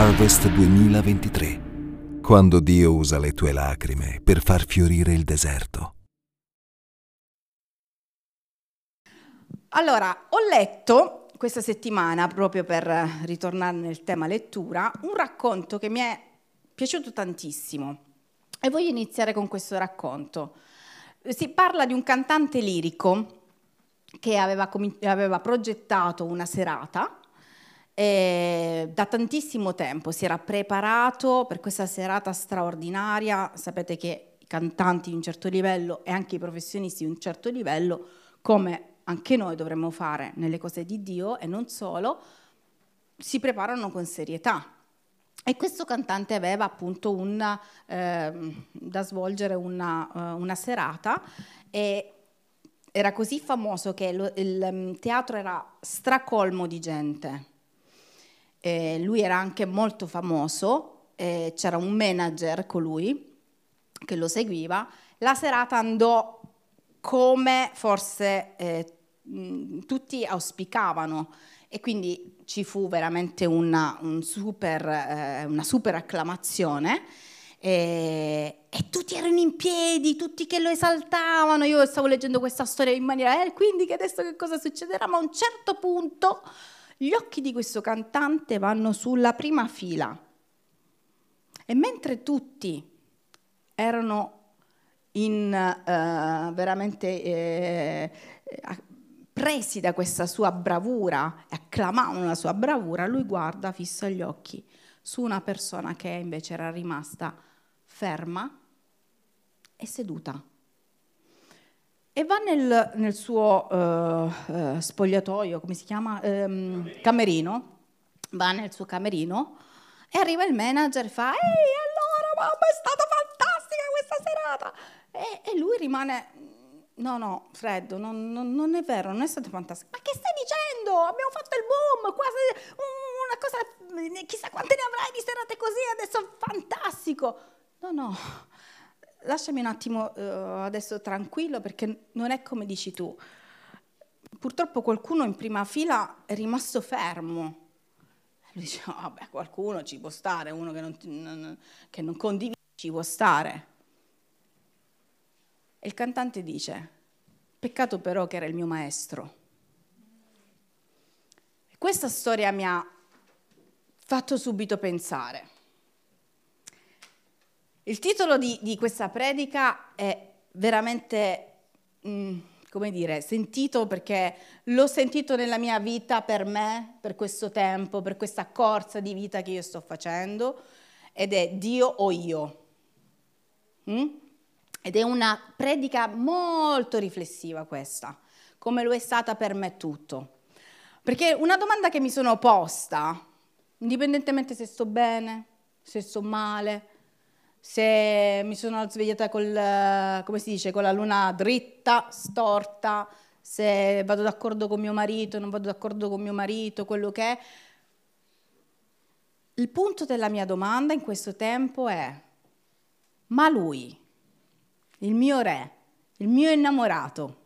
Harvest 2023, quando Dio usa le tue lacrime per far fiorire il deserto. Allora, ho letto questa settimana, proprio per ritornare nel tema lettura, un racconto che mi è piaciuto tantissimo e voglio iniziare con questo racconto. Si parla di un cantante lirico che aveva, aveva progettato una serata e da tantissimo tempo si era preparato per questa serata straordinaria. Sapete che i cantanti di un certo livello e anche i professionisti di un certo livello, come anche noi dovremmo fare nelle cose di Dio e non solo, si preparano con serietà. E questo cantante aveva appunto una, eh, da svolgere una, uh, una serata e era così famoso che lo, il mm, teatro era stracolmo di gente eh, lui era anche molto famoso, eh, c'era un manager con lui che lo seguiva, la serata andò come forse eh, tutti auspicavano e quindi ci fu veramente una, un super, eh, una super acclamazione. E, e, tutti erano in piedi, tutti che lo esaltavano. Io stavo leggendo questa storia in maniera, eh, quindi che adesso che cosa succederà? Ma a un certo punto gli occhi di questo cantante vanno sulla prima fila. E mentre tutti erano in, uh, veramente eh, presi da questa sua bravura e acclamavano la sua bravura, lui guarda, fissa gli occhi su una persona che invece era rimasta ferma e seduta e va nel, nel suo uh, spogliatoio, come si chiama? Um, camerino. Va nel suo camerino e arriva il manager e fa Ehi, allora, mamma, è stata fantastica questa serata! E, e lui rimane No, no, Freddo, non, non, non, è vero, non è stato fantastico. Ma che stai dicendo? Abbiamo fatto il boom, quasi una cosa, chissà quante ne avrai di serate così, adesso fantastico. No, no, lasciami un attimo uh, adesso tranquillo perché non è come dici tu. Purtroppo qualcuno in prima fila è rimasto fermo. Lui dice, vabbè, qualcuno ci può stare, uno che non, non, che non condivide ci può stare. E il cantante dice, peccato però che era il mio maestro. E questa storia mi ha fatto subito pensare il titolo di, di questa predica è veramente, mm, come dire, sentito perché l'ho sentito nella mia vita per me, per questo tempo, per questa corsa di vita che io sto facendo, ed è Dio o io. Mm? Ed è una predica molto riflessiva questa, come lo è stata per me tutto. Perché una domanda che mi sono posta, indipendentemente se sto bene, se sto male, se mi sono svegliata col, come si dice, con la luna dritta, storta, se vado d'accordo con mio marito, non vado d'accordo con mio marito, quello che è. Il punto della mia domanda in questo tempo è, ma lui, il mio re, il mio innamorato,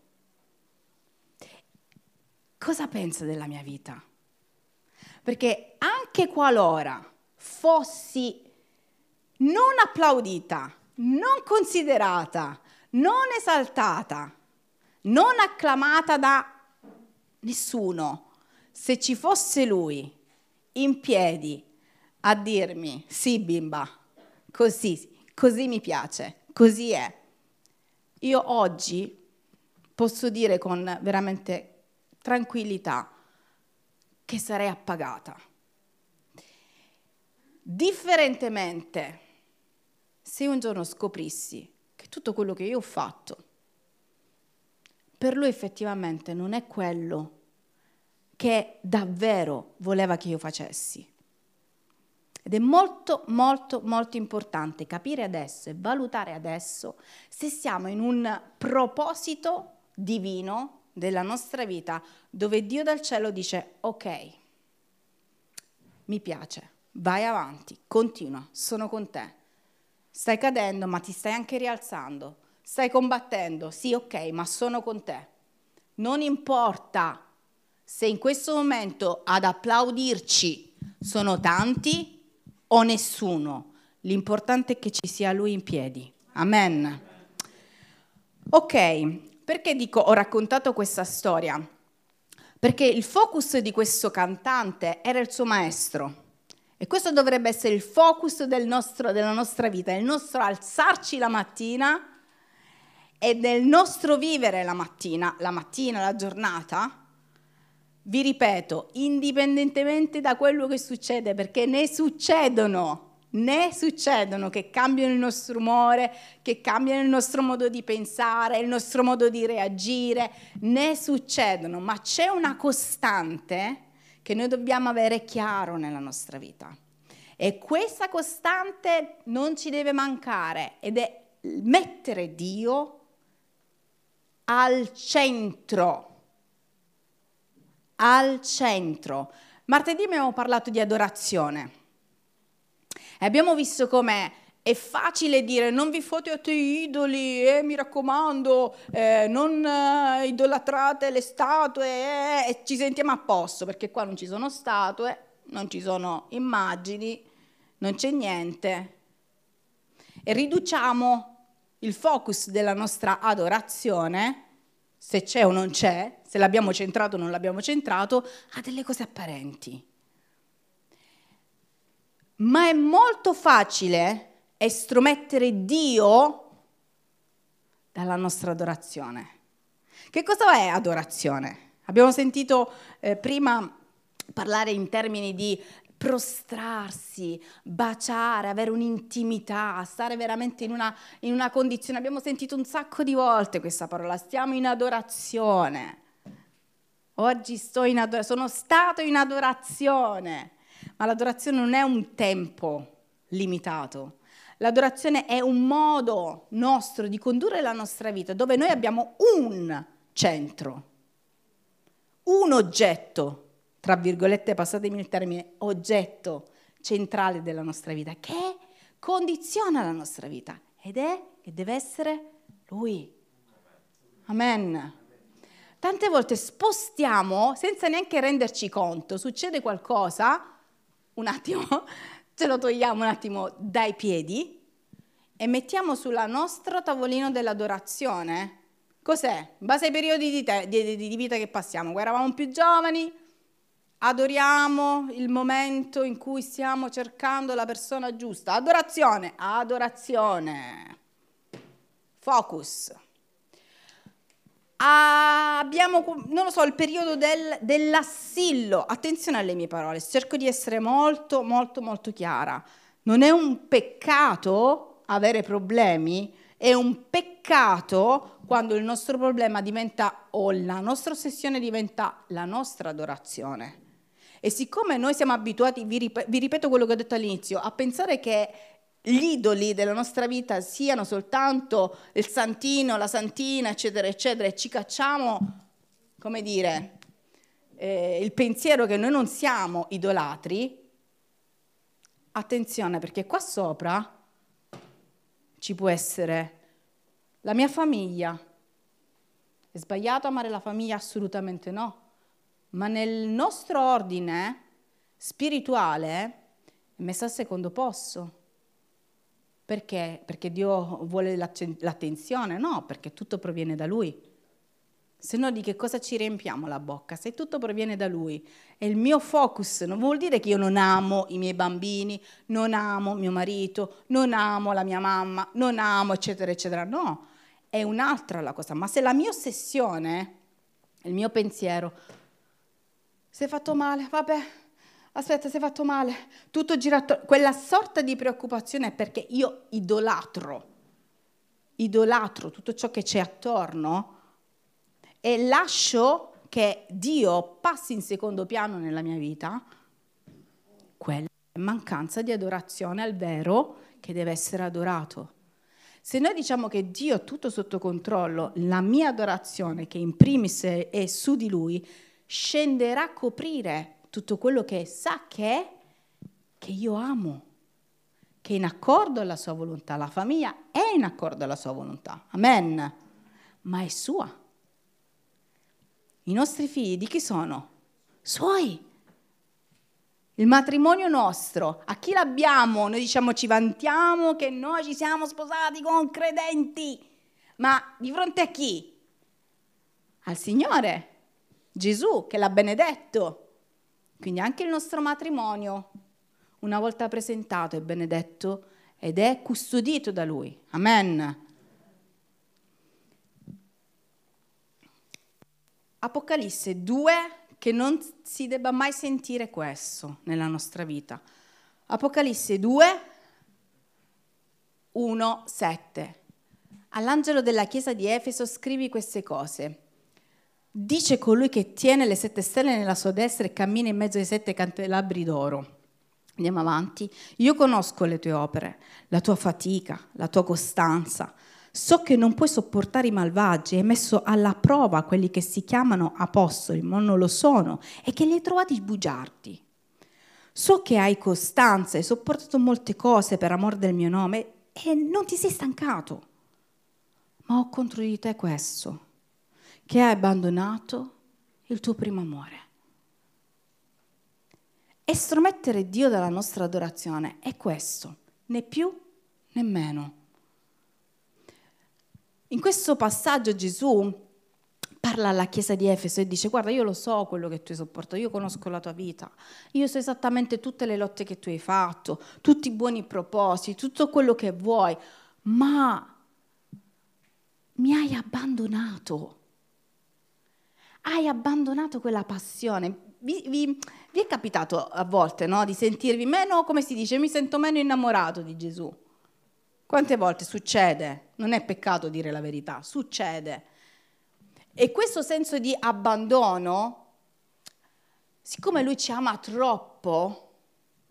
cosa pensa della mia vita? Perché anche qualora fossi non applaudita, non considerata, non esaltata non acclamata da nessuno. Se ci fosse lui in piedi a dirmi, sì bimba, così, così mi piace, così è. Io oggi posso dire con veramente tranquillità che sarei appagata. Differentemente, se un giorno scoprissi che tutto quello che io ho fatto per lui effettivamente non è quello che davvero voleva che io facessi. Ed è molto, molto, molto importante capire adesso e valutare adesso se siamo in un proposito divino della nostra vita dove Dio dal cielo dice ok, mi piace, vai avanti, continua, sono con te. Stai cadendo ma ti stai anche rialzando, stai combattendo, sì ok, ma sono con te. Non importa se in questo momento ad applaudirci sono tanti o nessuno, l'importante è che ci sia lui in piedi. Amen. Ok, perché dico ho raccontato questa storia? Perché il focus di questo cantante era il suo maestro. E questo dovrebbe essere il focus del nostro, della nostra vita, il nostro alzarci la mattina e del nostro vivere la mattina, la mattina, la giornata. Vi ripeto, indipendentemente da quello che succede, perché ne succedono né succedono che cambiano il nostro umore, che cambiano il nostro modo di pensare, il nostro modo di reagire, né succedono, ma c'è una costante che noi dobbiamo avere chiaro nella nostra vita. E questa costante non ci deve mancare ed è mettere Dio al centro. Al centro. Martedì abbiamo parlato di adorazione. E abbiamo visto come è facile dire non vi fate idoli, eh, mi raccomando, eh, non eh, idolatrate le statue eh, e ci sentiamo a posto, perché qua non ci sono statue, non ci sono immagini, non c'è niente. E riduciamo il focus della nostra adorazione, se c'è o non c'è, se l'abbiamo centrato o non l'abbiamo centrato, a delle cose apparenti ma è molto facile estromettere Dio dalla nostra adorazione. Che cosa è adorazione? Abbiamo sentito eh, prima parlare in termini di prostrarsi, baciare, avere un'intimità, stare veramente in una, in una condizione. Abbiamo sentito un sacco di volte questa parola, stiamo in adorazione. Oggi sto in adorazione, sono stato in adorazione. Ma l'adorazione non è un tempo limitato. L'adorazione è un modo nostro di condurre la nostra vita dove noi abbiamo un centro, un oggetto, tra virgolette, passatemi il termine, oggetto centrale della nostra vita che condiziona la nostra vita ed è e deve essere Lui. Amen. Tante volte spostiamo senza neanche renderci conto, succede qualcosa un attimo, ce lo togliamo un attimo dai piedi e mettiamo sulla nostro tavolino dell'adorazione. Cos'è? Base ai periodi di, te, di, di vita che passiamo. Quando eravamo più giovani, adoriamo il momento in cui stiamo cercando la persona giusta. Adorazione, adorazione. Focus abbiamo, non lo so, il periodo del, dell'assillo. Attenzione alle mie parole, cerco di essere molto, molto, molto chiara. Non è un peccato avere problemi, è un peccato quando il nostro problema diventa o la nostra ossessione diventa la nostra adorazione. E siccome noi siamo abituati, vi, ripeto quello che ho detto all'inizio, a pensare che gli idoli della nostra vita siano soltanto il santino, la santina, eccetera, eccetera, e ci cacciamo, come dire, eh, il pensiero che noi non siamo idolatri, attenzione perché qua sopra ci può essere la mia famiglia. È sbagliato amare la famiglia? Assolutamente no. Ma nel nostro ordine spirituale è messa al secondo posto. Perché? Perché Dio vuole l'attenzione? No, perché tutto proviene da Lui. Se no di che cosa ci riempiamo la bocca? Se tutto proviene da Lui e il mio focus non vuol dire che io non amo i miei bambini, non amo mio marito, non amo la mia mamma, non amo eccetera eccetera. No, è un'altra la cosa. Ma se la mia ossessione, il mio pensiero, sei fatto male, vabbè, aspetta, sei fatto male, tutto girato, quella sorta di preoccupazione è perché io idolatro, idolatro tutto ciò che c'è attorno e lascio che Dio passi in secondo piano nella mia vita, quella è mancanza di adorazione al vero che deve essere adorato. Se noi diciamo che Dio ha tutto sotto controllo, la mia adorazione, che in primis è su di Lui, scenderà a coprire tutto quello che sa che che io amo, che è in accordo alla sua volontà. La famiglia è in accordo alla sua volontà. Amen. Ma è sua. I nostri figli di chi sono? Suoi. Il matrimonio nostro, a chi l'abbiamo? Noi diciamo ci vantiamo che noi ci siamo sposati con credenti, ma di fronte a chi? Al Signore, Gesù che l'ha benedetto. Quindi anche il nostro matrimonio, una volta presentato, è benedetto ed è custodito da Lui. Amen. Apocalisse 2 che non si debba mai sentire questo nella nostra vita. Apocalisse 2, 1, 7. All'angelo della chiesa di Efeso scrivi queste cose. Dice colui che tiene le sette stelle nella sua destra e cammina in mezzo ai sette candelabri d'oro. Andiamo avanti. Io conosco le tue opere, la tua fatica, la tua costanza So che non puoi sopportare i malvagi, hai messo alla prova quelli che si chiamano apostoli, ma non lo sono, e che li hai trovati bugiardi. So che hai costanza, hai sopportato molte cose per amor del mio nome e non ti sei stancato. Ma ho contro di te questo, che hai abbandonato il tuo primo amore. Estromettere Dio dalla nostra adorazione è questo, né più né meno. In questo passaggio Gesù parla alla chiesa di Efeso e dice guarda io lo so quello che tu hai sopportato, io conosco la tua vita, io so esattamente tutte le lotte che tu hai fatto, tutti i buoni propositi, tutto quello che vuoi, ma mi hai abbandonato. Hai abbandonato quella passione. Vi, vi, vi è capitato a volte no, di sentirvi meno, come si dice, mi sento meno innamorato di Gesù. Quante volte succede? Non è peccato dire la verità, succede. E questo senso di abbandono, siccome lui ci ama troppo,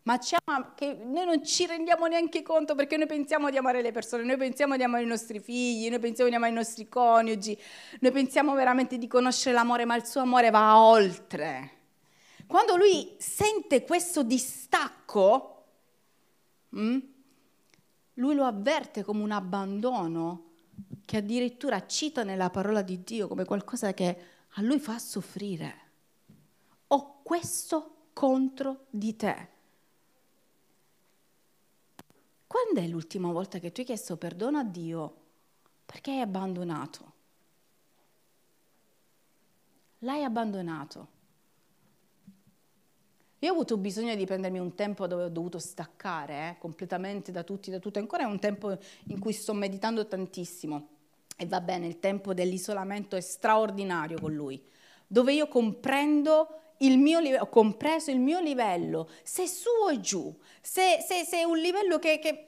ma ci ama che noi non ci rendiamo neanche conto perché noi pensiamo di amare le persone, noi pensiamo di amare i nostri figli, noi pensiamo di amare i nostri coniugi, noi pensiamo veramente di conoscere l'amore, ma il suo amore va oltre. Quando lui sente questo distacco, mh, mm, lui lo avverte come un abbandono che addirittura cita nella parola di Dio come qualcosa che a lui fa soffrire. Ho questo contro di te. Quando è l'ultima volta che tu hai chiesto perdono a Dio perché hai abbandonato? L'hai abbandonato. Io ho avuto bisogno di prendermi un tempo dove ho dovuto staccare eh, completamente da tutti, da tutto. Ancora è un tempo in cui sto meditando tantissimo. E va bene, il tempo dell'isolamento è straordinario con lui, dove io comprendo il mio livello, ho compreso il mio livello, se su o giù, se, se, se è un livello che, che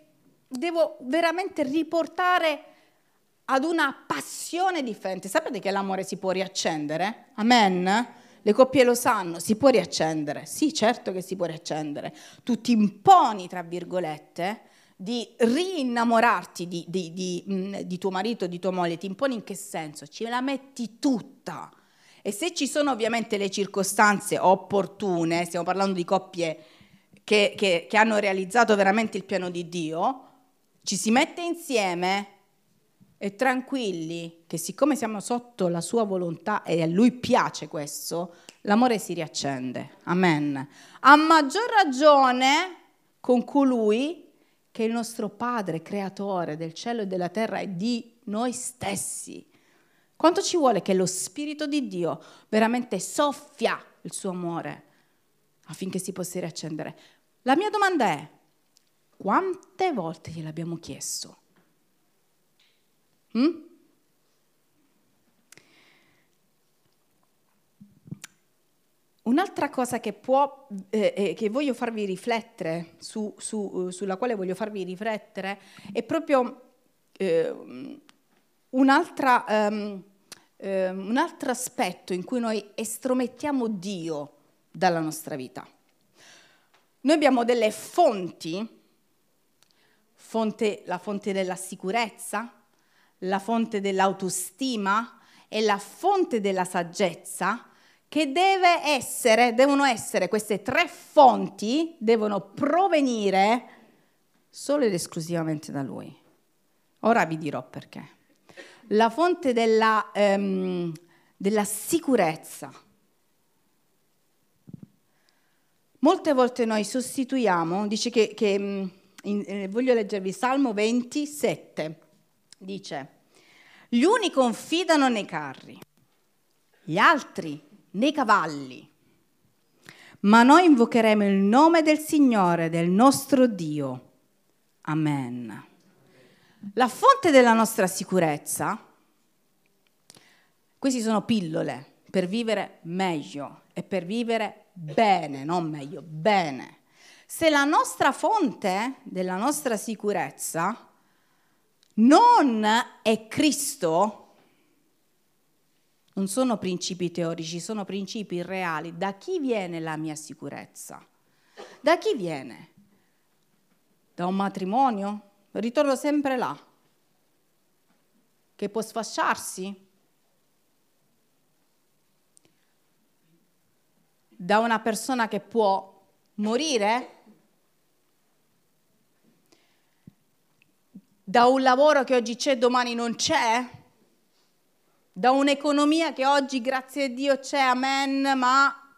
devo veramente riportare ad una passione differente. Sapete che l'amore si può riaccendere? Amen? Le coppie lo sanno, si può riaccendere. Sì, certo che si può riaccendere. Tu ti imponi, tra virgolette, di rinnamorarti di, di, di, mm, di tuo marito, di tua moglie. Ti imponi in che senso? Ce la metti tutta. E se ci sono ovviamente le circostanze opportune, stiamo parlando di coppie che, che, che hanno realizzato veramente il piano di Dio, ci si mette insieme e tranquilli che siccome siamo sotto la sua volontà e a lui piace questo, l'amore si riaccende. Amen. A maggior ragione con colui che è il nostro Padre, creatore del cielo e della terra e di noi stessi. Quanto ci vuole che lo Spirito di Dio veramente soffia il suo amore affinché si possa riaccendere? La mia domanda è, quante volte gliel'abbiamo chiesto? Mm? Un'altra cosa che, può, eh, eh, che voglio farvi riflettere, su, su, sulla quale voglio farvi riflettere, è proprio eh, un'altra, um, un altro aspetto in cui noi estromettiamo Dio dalla nostra vita. Noi abbiamo delle fonti, fonte, la fonte della sicurezza, la fonte dell'autostima e la fonte della saggezza, che deve essere, devono essere queste tre fonti, devono provenire solo ed esclusivamente da Lui. Ora vi dirò perché. La fonte della, um, della sicurezza. Molte volte noi sostituiamo, dice che, che mm, in, eh, voglio leggervi Salmo 27, dice, gli uni confidano nei carri, gli altri nei cavalli. Ma noi invocheremo il nome del Signore, del nostro Dio. Amen. La fonte della nostra sicurezza, queste sono pillole per vivere meglio e per vivere bene, non meglio, bene. Se la nostra fonte della nostra sicurezza non è Cristo, non sono principi teorici, sono principi reali. Da chi viene la mia sicurezza? Da chi viene? Da un matrimonio? Ritorno sempre là. Che può sfasciarsi? Da una persona che può morire? Da un lavoro che oggi c'è, domani non c'è? da un'economia che oggi, grazie a Dio, c'è, amen, ma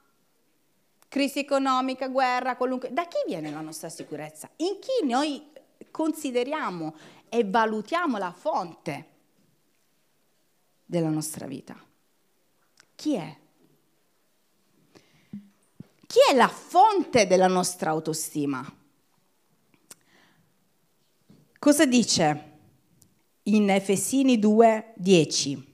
crisi economica, guerra, qualunque... Da chi viene la nostra sicurezza? In chi noi consideriamo e valutiamo la fonte della nostra vita? Chi è? Chi è la fonte della nostra autostima? Cosa dice in Efesini 2, 10?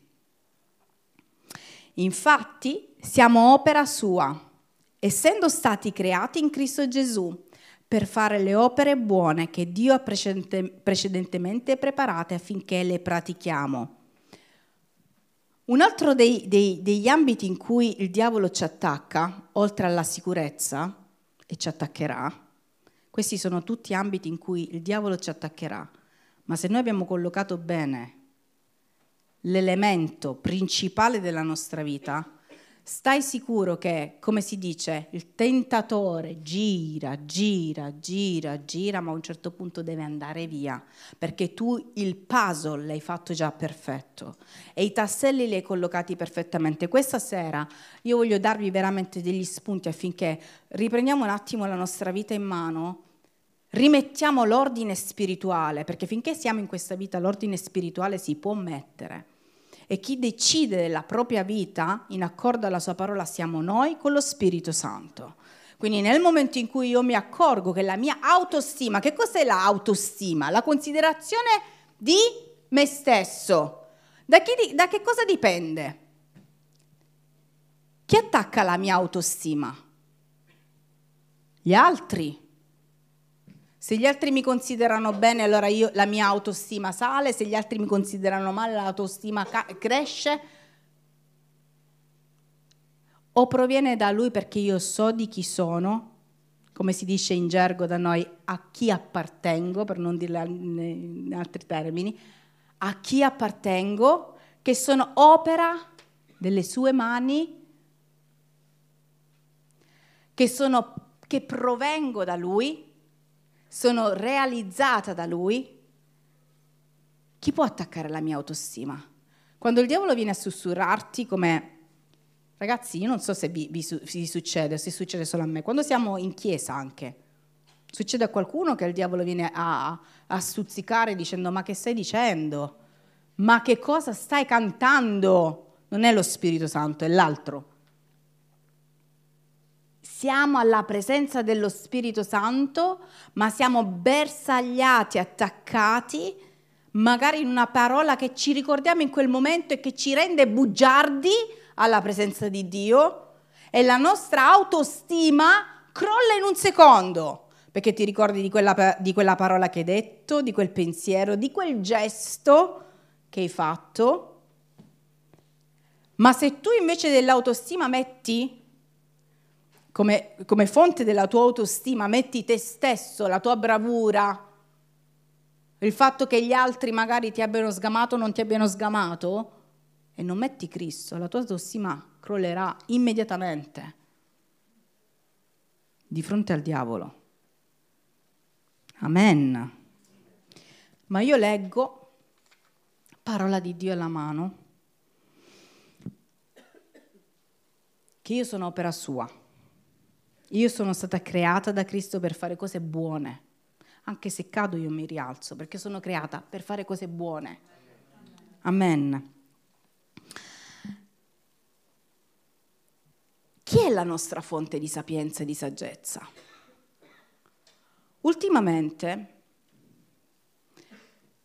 Infatti siamo opera sua, essendo stati creati in Cristo Gesù per fare le opere buone che Dio ha precedentemente preparate affinché le pratichiamo. Un altro dei, dei, degli ambiti in cui il diavolo ci attacca, oltre alla sicurezza, e ci attaccherà, questi sono tutti ambiti in cui il diavolo ci attaccherà, ma se noi abbiamo collocato bene l'elemento principale della nostra vita, stai sicuro che, come si dice, il tentatore gira, gira, gira, gira, ma a un certo punto deve andare via, perché tu il puzzle l'hai fatto già perfetto e i tasselli li hai collocati perfettamente. Questa sera io voglio darvi veramente degli spunti affinché riprendiamo un attimo la nostra vita in mano rimettiamo l'ordine spirituale, perché finché siamo in questa vita l'ordine spirituale si può mettere e chi decide della propria vita in accordo alla sua parola siamo noi con lo Spirito Santo. Quindi nel momento in cui io mi accorgo che la mia autostima, che cos'è l'autostima? La considerazione di me stesso. Da, chi, da che cosa dipende? Chi attacca la mia autostima? Gli altri. Se gli altri mi considerano bene, allora io, la mia autostima sale, se gli altri mi considerano male, l'autostima cresce. O proviene da lui perché io so di chi sono, come si dice in gergo da noi, a chi appartengo, per non dirla in altri termini, a chi appartengo, che sono opera delle sue mani, che, sono, che provengo da lui sono realizzata da Lui, chi può attaccare la mia autostima? Quando il diavolo viene a sussurrarti come... Ragazzi, io non so se vi, vi, vi succede, se succede solo a me, quando siamo in chiesa anche, succede a qualcuno che il diavolo viene a, a stuzzicare dicendo ma che stai dicendo? ma che cosa stai cantando? Non è lo Spirito Santo, è l'altro. Siamo alla presenza dello Spirito Santo, ma siamo bersagliati, attaccati, magari in una parola che ci ricordiamo in quel momento e che ci rende bugiardi alla presenza di Dio e la nostra autostima crolla in un secondo perché ti ricordi di quella, di quella parola che hai detto, di quel pensiero, di quel gesto che hai fatto. Ma se tu invece dell'autostima metti come, come, fonte della tua autostima, metti te stesso, la tua bravura, il fatto che gli altri magari ti abbiano sgamato o non ti abbiano sgamato, e non metti Cristo, la tua autostima crollerà immediatamente di fronte al diavolo. Amen. Ma io leggo parola di Dio alla mano, che io sono opera sua. Io sono stata creata da Cristo per fare cose buone. Anche se cado io mi rialzo, perché sono creata per fare cose buone. Amen. Chi è la nostra fonte di sapienza e di saggezza? Ultimamente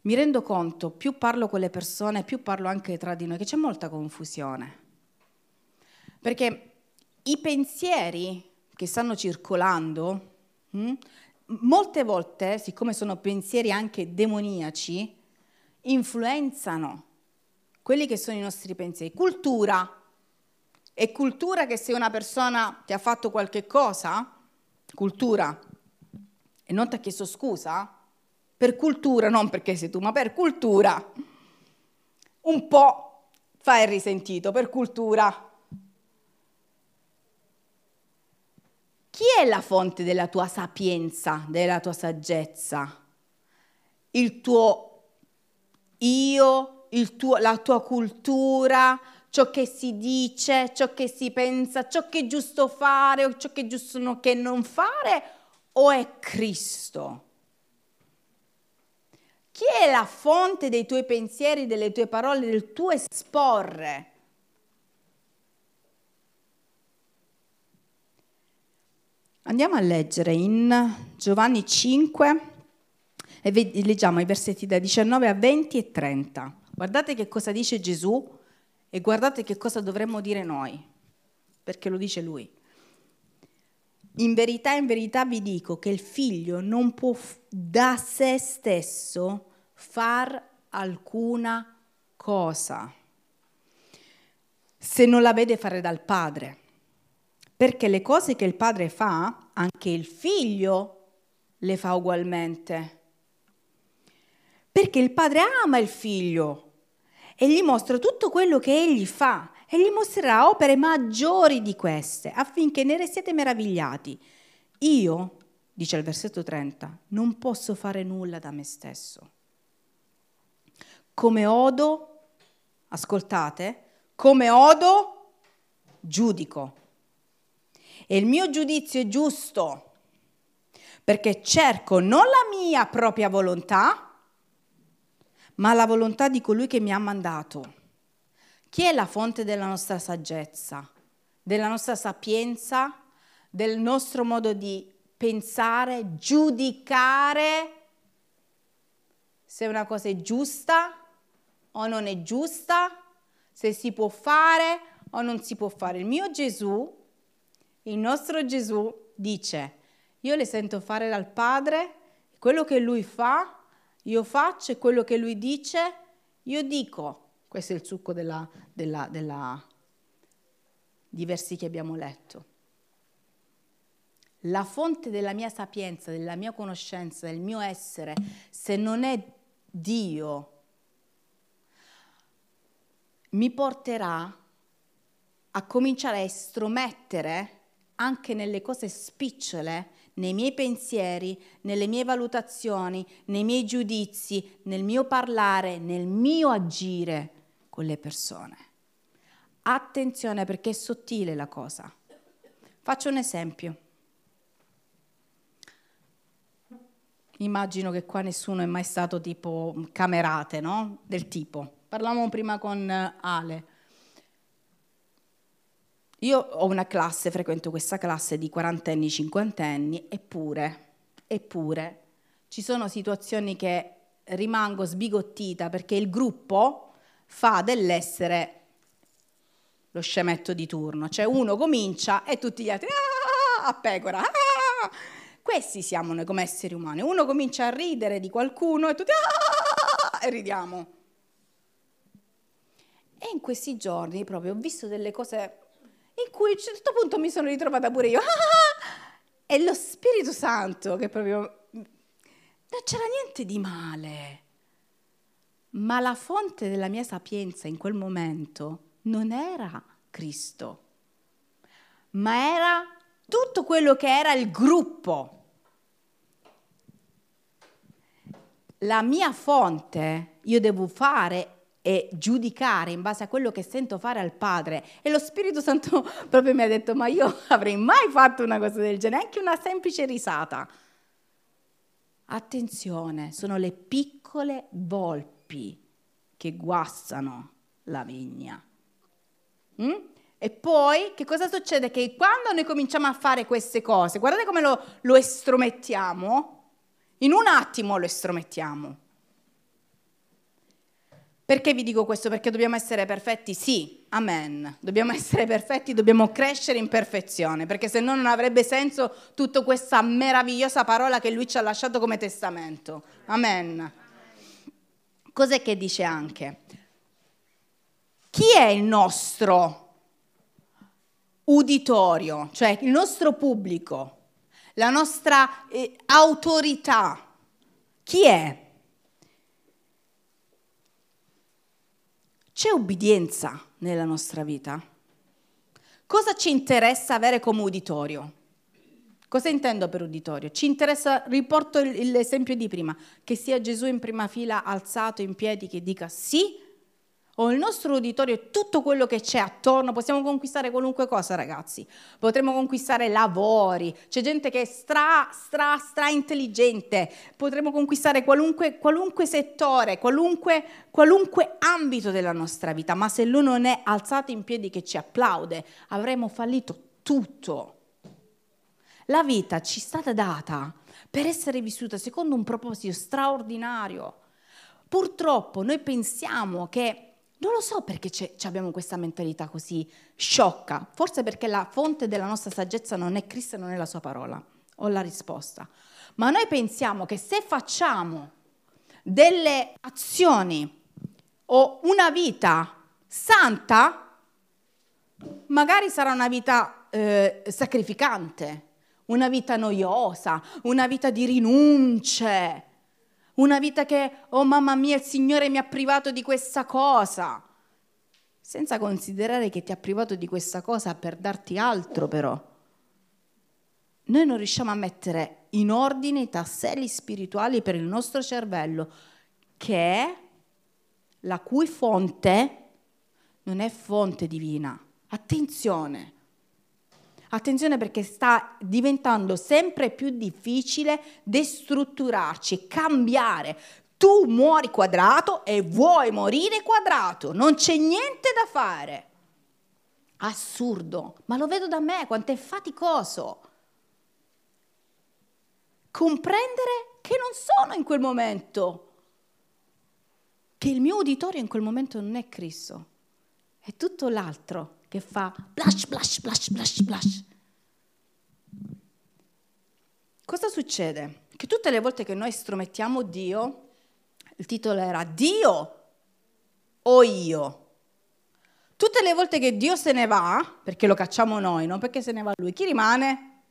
mi rendo conto, più parlo con le persone, più parlo anche tra di noi, che c'è molta confusione. Perché i pensieri che stanno circolando, hm, molte volte, siccome sono pensieri anche demoniaci, influenzano quelli che sono i nostri pensieri. Cultura. È cultura che se una persona ti ha fatto qualche cosa, cultura, e non ti ha chiesto scusa, per cultura, non perché sei tu, ma per cultura, un po' fai il risentito, per cultura. Chi è la fonte della tua sapienza, della tua saggezza? Il tuo io, il tuo, la tua cultura, ciò che si dice, ciò che si pensa, ciò che è giusto fare o ciò che è giusto che non fare o è Cristo? Chi è la fonte dei tuoi pensieri, delle tue parole, del tuo esporre? Andiamo a leggere in Giovanni 5 e leggiamo i versetti da 19 a 20 e 30. Guardate che cosa dice Gesù e guardate che cosa dovremmo dire noi, perché lo dice lui. In verità, in verità vi dico che il figlio non può da se stesso far alcuna cosa se non la vede fare dal padre. Perché le cose che il padre fa, anche il figlio le fa ugualmente. Perché il padre ama il figlio e gli mostra tutto quello che egli fa e gli mostrerà opere maggiori di queste, affinché ne restiate meravigliati. Io, dice il versetto 30, non posso fare nulla da me stesso. Come odo, ascoltate, come odo, giudico. E il mio giudizio è giusto, perché cerco non la mia propria volontà, ma la volontà di colui che mi ha mandato. Chi è la fonte della nostra saggezza, della nostra sapienza, del nostro modo di pensare, giudicare se una cosa è giusta o non è giusta, se si può fare o non si può fare. Il mio Gesù, il nostro Gesù dice, io le sento fare dal Padre, quello che lui fa, io faccio e quello che lui dice, io dico. Questo è il succo della, della, della, di versi che abbiamo letto. La fonte della mia sapienza, della mia conoscenza, del mio essere, se non è Dio, mi porterà a cominciare a estromettere anche nelle cose spicciole, nei miei pensieri, nelle mie valutazioni, nei miei giudizi, nel mio parlare, nel mio agire con le persone. Attenzione perché è sottile la cosa. Faccio un esempio. Immagino che qua nessuno è mai stato tipo camerate, no? Del tipo. Parlavamo prima con Ale. Io ho una classe, frequento questa classe di quarantenni, cinquantenni, eppure, eppure ci sono situazioni che rimango sbigottita perché il gruppo fa dell'essere lo scemetto di turno, cioè uno comincia e tutti gli altri ah, a pecora. Ah! Questi siamo noi come esseri umani. Uno comincia a ridere di qualcuno e tutti ah! e ridiamo. E in questi giorni proprio ho visto delle cose in cui a un certo punto mi sono ritrovata pure io. E lo Spirito Santo che proprio non c'era niente di male. Ma la fonte della mia sapienza in quel momento non era Cristo, ma era tutto quello che era il gruppo. La mia fonte io devo fare e giudicare in base a quello che sento fare al Padre. E lo Spirito Santo proprio mi ha detto, ma io avrei mai fatto una cosa del genere, anche una semplice risata. Attenzione, sono le piccole volpi che guastano la vigna. Mm? E poi che cosa succede? Che quando noi cominciamo a fare queste cose, guardate come lo, lo estromettiamo, in un attimo lo estromettiamo. Perché vi dico questo? Perché dobbiamo essere perfetti? Sì, amen. Dobbiamo essere perfetti, dobbiamo crescere in perfezione, perché se no non avrebbe senso tutta questa meravigliosa parola che lui ci ha lasciato come testamento. Amen. Cos'è che dice anche? Chi è il nostro uditorio, cioè il nostro pubblico, la nostra eh, autorità? Chi è? C'è ubbidienza nella nostra vita? Cosa ci interessa avere come uditorio? Cosa intendo per uditorio? Ci interessa, riporto l'esempio di prima, che sia Gesù in prima fila alzato in piedi che dica sì o il nostro uditorio è tutto quello che c'è attorno, possiamo conquistare qualunque cosa ragazzi, potremmo conquistare lavori, c'è gente che è stra, stra, stra intelligente, potremmo conquistare qualunque, qualunque settore, qualunque, qualunque ambito della nostra vita, ma se lui non è alzato in piedi che ci applaude, avremo fallito tutto. La vita ci è stata data per essere vissuta secondo un proposito straordinario. Purtroppo noi pensiamo che non lo so perché abbiamo questa mentalità così sciocca, forse perché la fonte della nostra saggezza non è Cristo e non è la sua parola. Ho la risposta. Ma noi pensiamo che se facciamo delle azioni o una vita santa, magari sarà una vita eh, sacrificante, una vita noiosa, una vita di rinunce, una vita che, oh mamma mia, il Signore mi ha privato di questa cosa, senza considerare che ti ha privato di questa cosa per darti altro però. Noi non riusciamo a mettere in ordine i tasselli spirituali per il nostro cervello, che è la cui fonte non è fonte divina. Attenzione! Attenzione perché sta diventando sempre più difficile destrutturarci, cambiare. Tu muori quadrato e vuoi morire quadrato, non c'è niente da fare. Assurdo, ma lo vedo da me quanto è faticoso. Comprendere che non sono in quel momento, che il mio uditorio in quel momento non è Cristo, è tutto l'altro che fa blush, blush, blush, blush, blush. Cosa succede? Che tutte le volte che noi stromettiamo Dio, il titolo era Dio o io? Tutte le volte che Dio se ne va, perché lo cacciamo noi, non perché se ne va lui, chi rimane?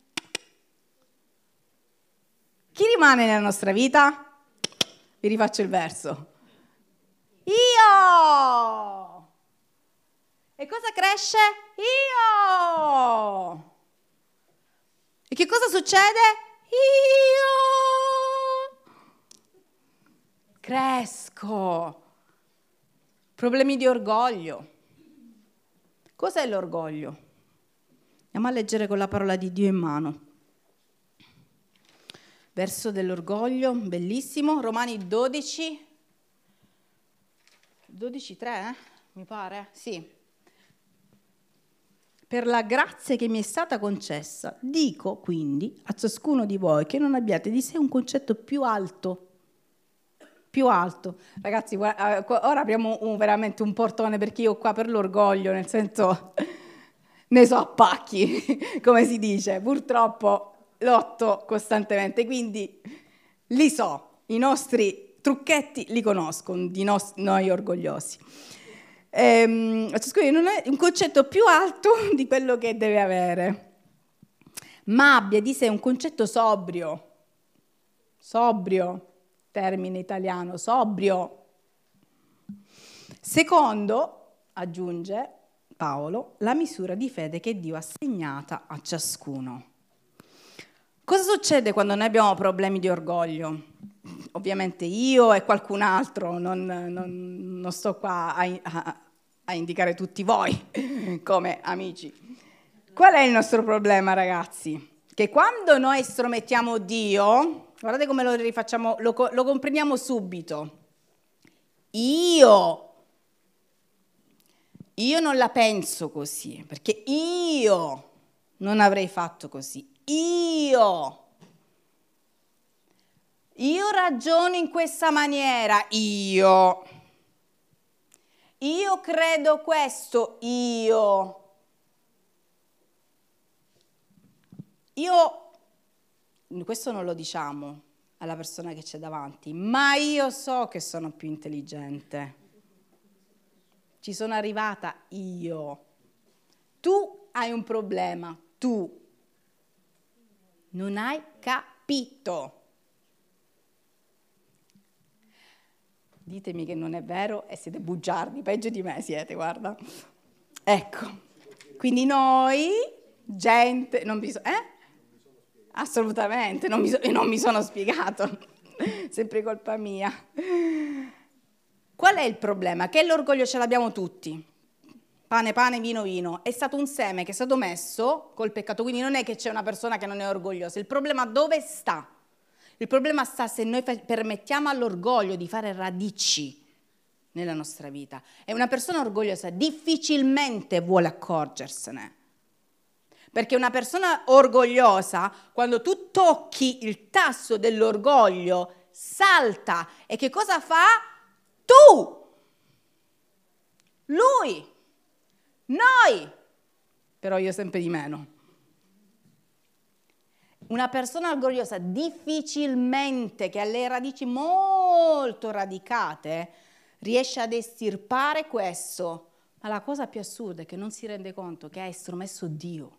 Chi rimane nella nostra vita? Vi rifaccio il verso. Io! E cosa cresce? Io! E che cosa succede? Io! Cresco. Problemi di orgoglio. Cos'è l'orgoglio? Andiamo a leggere con la parola di Dio in mano. Verso dell'orgoglio, bellissimo, Romani 12, 12.3, eh? mi pare? Sì. Per la grazia che mi è stata concessa, dico quindi a ciascuno di voi che non abbiate di sé un concetto più alto. Più alto. Ragazzi, ora apriamo un, veramente un portone perché io qua per l'orgoglio, nel senso ne so a pacchi, come si dice. Purtroppo lotto costantemente, quindi li so, i nostri trucchetti li conosco, di noi orgogliosi ehm, ciascuno non è un concetto più alto di quello che deve avere, ma abbia di sé un concetto sobrio, sobrio, termine italiano, sobrio. Secondo, aggiunge Paolo, la misura di fede che Dio ha assegnata a ciascuno. Cosa succede quando noi abbiamo problemi di orgoglio? Ovviamente io e qualcun altro, non, non, non sto qua a, a indicare tutti voi come amici. Qual è il nostro problema, ragazzi? Che quando noi estromettiamo Dio, guardate come lo rifacciamo, lo, lo comprendiamo subito. Io, io non la penso così, perché io non avrei fatto così. Io. Io ragiono in questa maniera, io. Io credo questo, io. Io, questo non lo diciamo alla persona che c'è davanti, ma io so che sono più intelligente. Ci sono arrivata io. Tu hai un problema, tu. Non hai capito. Ditemi che non è vero e siete bugiardi, peggio di me siete, guarda. Ecco, quindi noi, gente, non bisogna... Eh? Assolutamente, non mi, so, non mi sono spiegato, sempre colpa mia. Qual è il problema? Che l'orgoglio ce l'abbiamo tutti. Pane, pane, vino, vino. È stato un seme che è stato messo col peccato, quindi non è che c'è una persona che non è orgogliosa. Il problema dove sta? Il problema sta se noi permettiamo all'orgoglio di fare radici nella nostra vita. E una persona orgogliosa difficilmente vuole accorgersene. Perché una persona orgogliosa, quando tu tocchi il tasso dell'orgoglio, salta e che cosa fa? Tu, lui, noi, però io sempre di meno. Una persona orgogliosa difficilmente, che ha le radici molto radicate, riesce ad estirpare questo. Ma la cosa più assurda è che non si rende conto che ha estromesso Dio.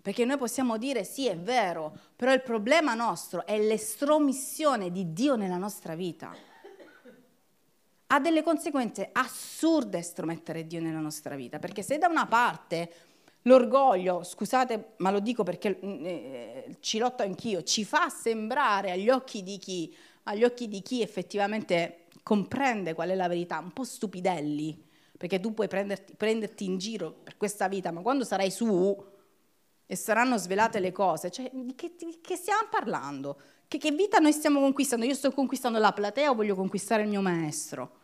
Perché noi possiamo dire sì, è vero, però il problema nostro è l'estromissione di Dio nella nostra vita. Ha delle conseguenze assurde estromettere Dio nella nostra vita, perché se da una parte L'orgoglio, scusate, ma lo dico perché mm, eh, ci lotto anch'io, ci fa sembrare agli occhi di chi, agli occhi di chi effettivamente comprende qual è la verità, un po' stupidelli, perché tu puoi prenderti, prenderti in giro per questa vita, ma quando sarai su e saranno svelate le cose, cioè di che, di che stiamo parlando? Che, che vita noi stiamo conquistando? Io sto conquistando la platea o voglio conquistare il mio maestro?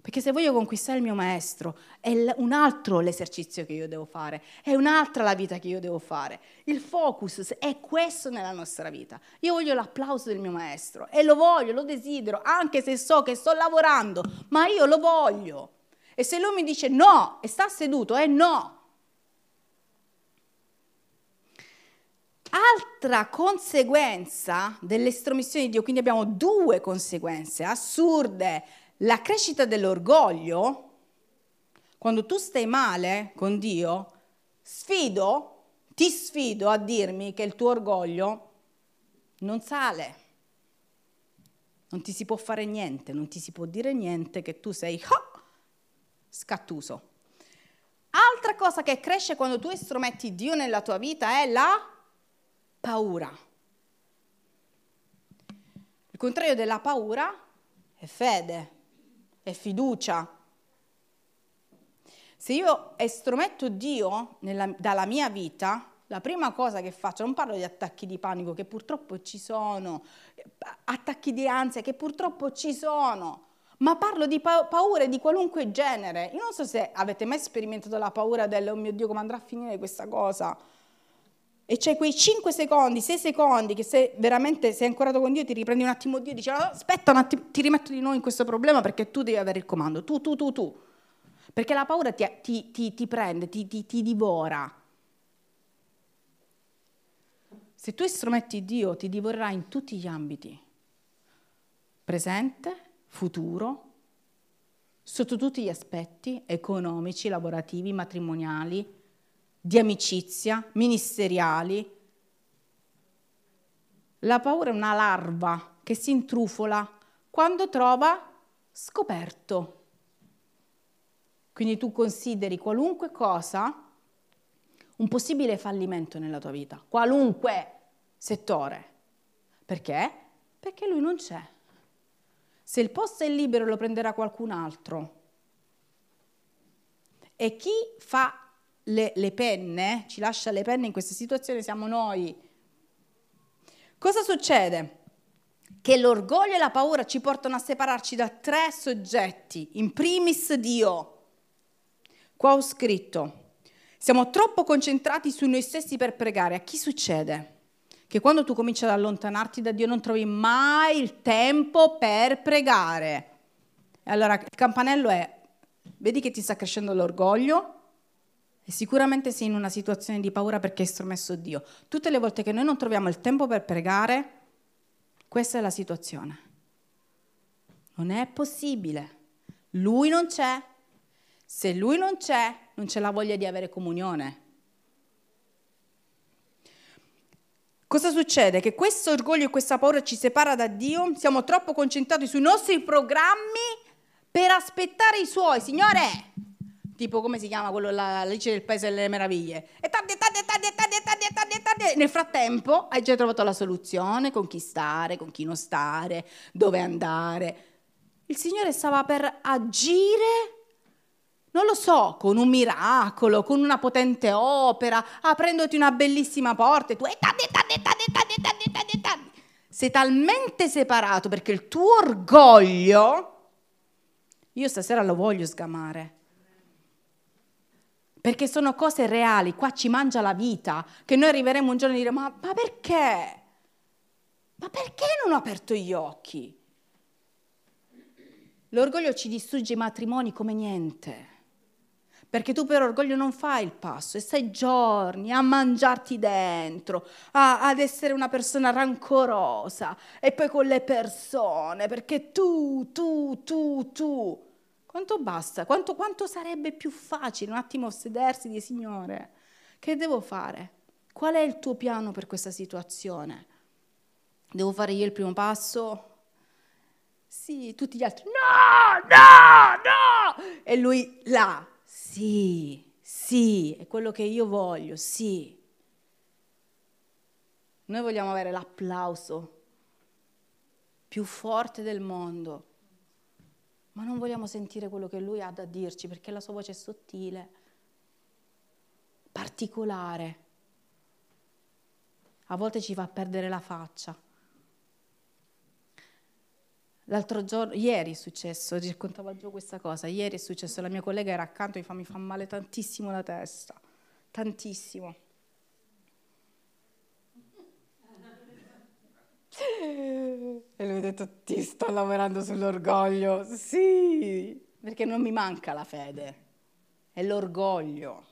Perché se voglio conquistare il mio maestro, è un altro l'esercizio che io devo fare, è un'altra la vita che io devo fare. Il focus è questo nella nostra vita. Io voglio l'applauso del mio maestro e lo voglio, lo desidero, anche se so che sto lavorando, ma io lo voglio. E se lui mi dice no e sta seduto, è no. Altra conseguenza dell'estromissione di Dio, quindi abbiamo due conseguenze assurde la crescita dell'orgoglio, quando tu stai male con Dio, sfido, ti sfido a dirmi che il tuo orgoglio non sale. Non ti si può fare niente, non ti si può dire niente che tu sei oh, scattuso. Altra cosa che cresce quando tu estrometti Dio nella tua vita è la paura. Il contrario della paura è fede è fiducia. Se io estrometto Dio nella, dalla mia vita, la prima cosa che faccio, non parlo di attacchi di panico che purtroppo ci sono, attacchi di ansia che purtroppo ci sono, ma parlo di pa- paure di qualunque genere. Io non so se avete mai sperimentato la paura del, oh mio Dio, come andrà a finire questa cosa. E c'è quei 5 secondi, 6 secondi che se veramente sei ancorato con Dio ti riprendi un attimo Dio e dici aspetta un attimo, ti rimetto di nuovo in questo problema perché tu devi avere il comando, tu, tu, tu, tu. Perché la paura ti, ti, ti, ti prende, ti, ti divora. Se tu estrometti Dio ti divorerà in tutti gli ambiti, presente, futuro, sotto tutti gli aspetti economici, lavorativi, matrimoniali, di amicizia, ministeriali. La paura è una larva che si intrufola quando trova scoperto. Quindi tu consideri qualunque cosa un possibile fallimento nella tua vita, qualunque settore. Perché? Perché lui non c'è. Se il posto è libero lo prenderà qualcun altro. E chi fa le, le penne, ci lascia le penne in questa situazione siamo noi. Cosa succede? Che l'orgoglio e la paura ci portano a separarci da tre soggetti, in primis Dio. Qua ho scritto, siamo troppo concentrati su noi stessi per pregare. A chi succede? Che quando tu cominci ad allontanarti da Dio non trovi mai il tempo per pregare. E allora il campanello è, vedi che ti sta crescendo l'orgoglio, e sicuramente sei in una situazione di paura perché hai stromesso Dio. Tutte le volte che noi non troviamo il tempo per pregare, questa è la situazione. Non è possibile. Lui non c'è. Se lui non c'è, non c'è la voglia di avere comunione. Cosa succede? Che questo orgoglio e questa paura ci separa da Dio, siamo troppo concentrati sui nostri programmi per aspettare i suoi. Signore, tipo come si chiama quello la Alice del Paese delle Meraviglie. E tardi, tardi, tardi, tardi, tardi, tardi, tardi. Nel frattempo hai già trovato la soluzione, con chi stare, con chi non stare, dove andare. Il Signore stava per agire non lo so, con un miracolo, con una potente opera, aprendoti una bellissima porta e tu sei talmente separato perché il tuo orgoglio, io stasera lo voglio sgamare, perché sono cose reali, qua ci mangia la vita, che noi arriveremo un giorno a dire ma, ma perché? Ma perché non ho aperto gli occhi? L'orgoglio ci distrugge i matrimoni come niente, perché tu per orgoglio non fai il passo e stai giorni a mangiarti dentro, a, ad essere una persona rancorosa e poi con le persone, perché tu, tu, tu, tu. Quanto basta? Quanto, quanto sarebbe più facile un attimo sedersi e dire Signore, che devo fare? Qual è il tuo piano per questa situazione? Devo fare io il primo passo? Sì, tutti gli altri no, no, no! E lui là, sì, sì, è quello che io voglio, sì. Noi vogliamo avere l'applauso più forte del mondo ma non vogliamo sentire quello che lui ha da dirci perché la sua voce è sottile, particolare. A volte ci fa perdere la faccia. L'altro giorno, ieri è successo, raccontavo già questa cosa, ieri è successo, la mia collega era accanto mi fa, mi fa male tantissimo la testa, tantissimo. E lui ha detto, ti sto lavorando sull'orgoglio. Sì, perché non mi manca la fede, è l'orgoglio.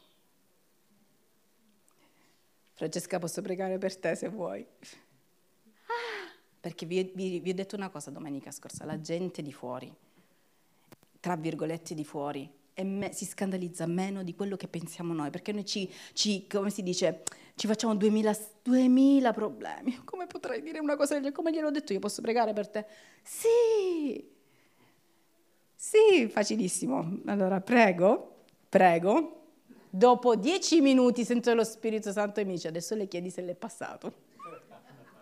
Francesca, posso pregare per te se vuoi? Perché vi, vi, vi ho detto una cosa domenica scorsa, la gente di fuori, tra virgolette di fuori, me, si scandalizza meno di quello che pensiamo noi, perché noi ci, ci come si dice, ci facciamo 2000, 2000 problemi. Come potrei dire una cosa del genere? Come gliel'ho detto io, posso pregare per te? Sì, sì, facilissimo. Allora, prego, prego. Dopo dieci minuti sento lo Spirito Santo e mi dice, adesso le chiedi se l'è passato.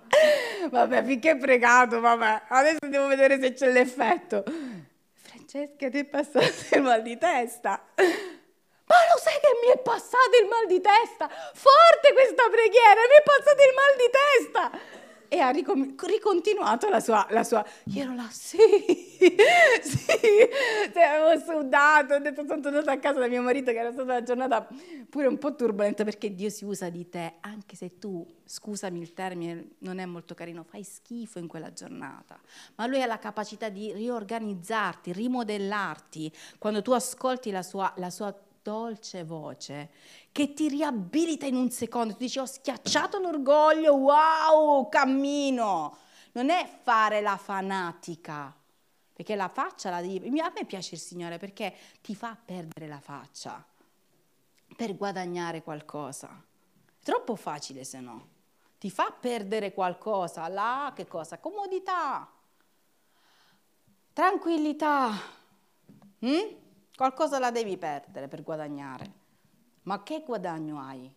vabbè, finché è pregato, vabbè, adesso devo vedere se c'è l'effetto. Francesca, ti è passato il mal di testa? Sai che mi è passato il mal di testa? Forte questa preghiera, mi è passato il mal di testa. e ha ricom- ricontinuato la sua, la sua, Io ero là, sì, sì, cioè, avevo sudato, ho detto sono tornata a casa da mio marito che era stata una giornata pure un po' turbolenta perché Dio si usa di te, anche se tu, scusami il termine, non è molto carino, fai schifo in quella giornata, ma Lui ha la capacità di riorganizzarti, rimodellarti, quando tu ascolti la sua, la sua dolce voce che ti riabilita in un secondo. Tu dici ho schiacciato l'orgoglio, wow, cammino. Non è fare la fanatica, perché la faccia la devi... A me piace il Signore perché ti fa perdere la faccia per guadagnare qualcosa. È troppo facile se no. Ti fa perdere qualcosa, là che cosa? Comodità, tranquillità. Mm? Qualcosa la devi perdere per guadagnare. Ma che guadagno hai?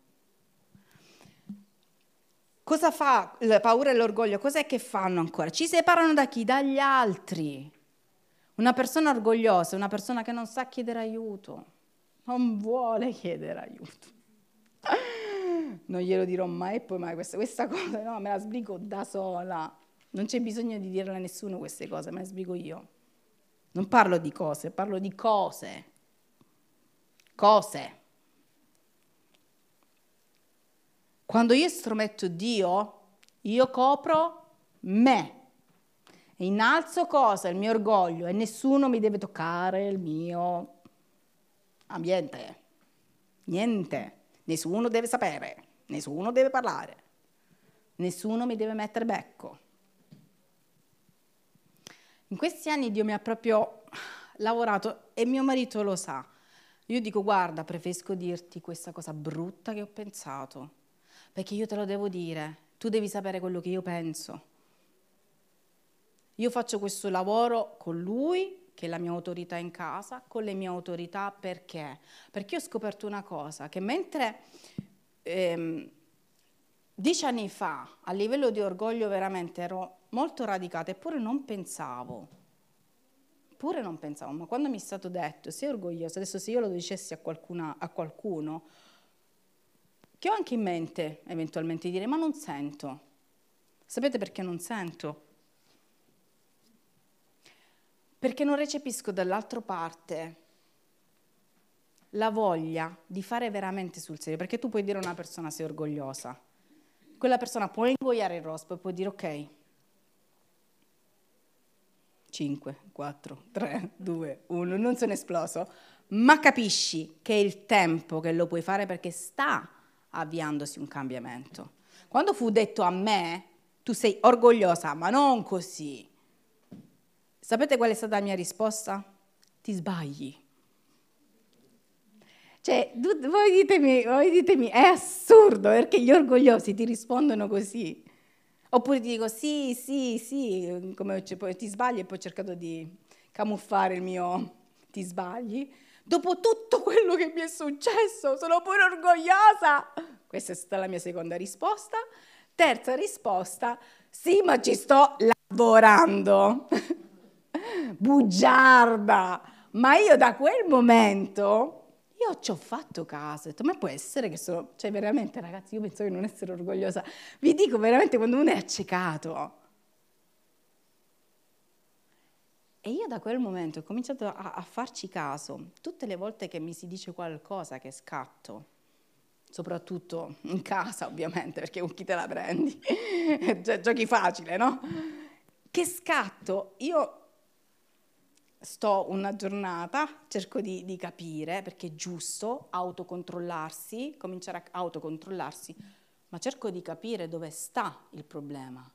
Cosa fa la paura e l'orgoglio? Cos'è che fanno ancora? Ci separano da chi? Dagli altri. Una persona orgogliosa è una persona che non sa chiedere aiuto, non vuole chiedere aiuto. Non glielo dirò mai poi mai questa, questa cosa, no, me la sbrigo da sola. Non c'è bisogno di dirle a nessuno queste cose, me le sbrigo io. Non parlo di cose, parlo di cose. Cose. Quando io estrometto Dio, io copro me. E innalzo cosa? Il mio orgoglio e nessuno mi deve toccare il mio ambiente. Niente. Nessuno deve sapere. Nessuno deve parlare. Nessuno mi deve mettere becco. In questi anni Dio mi ha proprio lavorato e mio marito lo sa. Io dico guarda, preferisco dirti questa cosa brutta che ho pensato, perché io te lo devo dire, tu devi sapere quello che io penso. Io faccio questo lavoro con lui, che è la mia autorità in casa, con le mie autorità perché? Perché ho scoperto una cosa, che mentre ehm, dieci anni fa a livello di orgoglio veramente ero molto radicata, eppure non pensavo, pure non pensavo, ma quando mi è stato detto, sei orgogliosa, adesso se io lo dicessi a, qualcuna, a qualcuno, che ho anche in mente eventualmente dire, ma non sento. Sapete perché non sento? Perché non recepisco dall'altra parte la voglia di fare veramente sul serio, perché tu puoi dire a una persona sei orgogliosa, quella persona può ingoiare il rospo e può dire ok, 5, 4, 3, 2, 1, non sono esploso, ma capisci che è il tempo che lo puoi fare perché sta avviandosi un cambiamento. Quando fu detto a me, tu sei orgogliosa, ma non così. Sapete qual è stata la mia risposta? Ti sbagli. Cioè, voi ditemi, voi ditemi, è assurdo perché gli orgogliosi ti rispondono così. Oppure ti dico sì, sì, sì, come ti sbagli e poi ho cercato di camuffare il mio ti sbagli. Dopo tutto quello che mi è successo, sono pure orgogliosa. Questa è stata la mia seconda risposta. Terza risposta, sì, ma ci sto lavorando. Bugiarda. Ma io da quel momento io ci ho fatto caso, ho detto, ma può essere che sono, cioè veramente ragazzi, io penso di non essere orgogliosa, vi dico veramente quando uno è accecato. E io da quel momento ho cominciato a, a farci caso, tutte le volte che mi si dice qualcosa che scatto, soprattutto in casa ovviamente, perché con chi te la prendi, giochi facile, no? Che scatto, io sto una giornata, cerco di, di, capire, perché è giusto autocontrollarsi, cominciare a autocontrollarsi, ma cerco di capire dove sta il problema.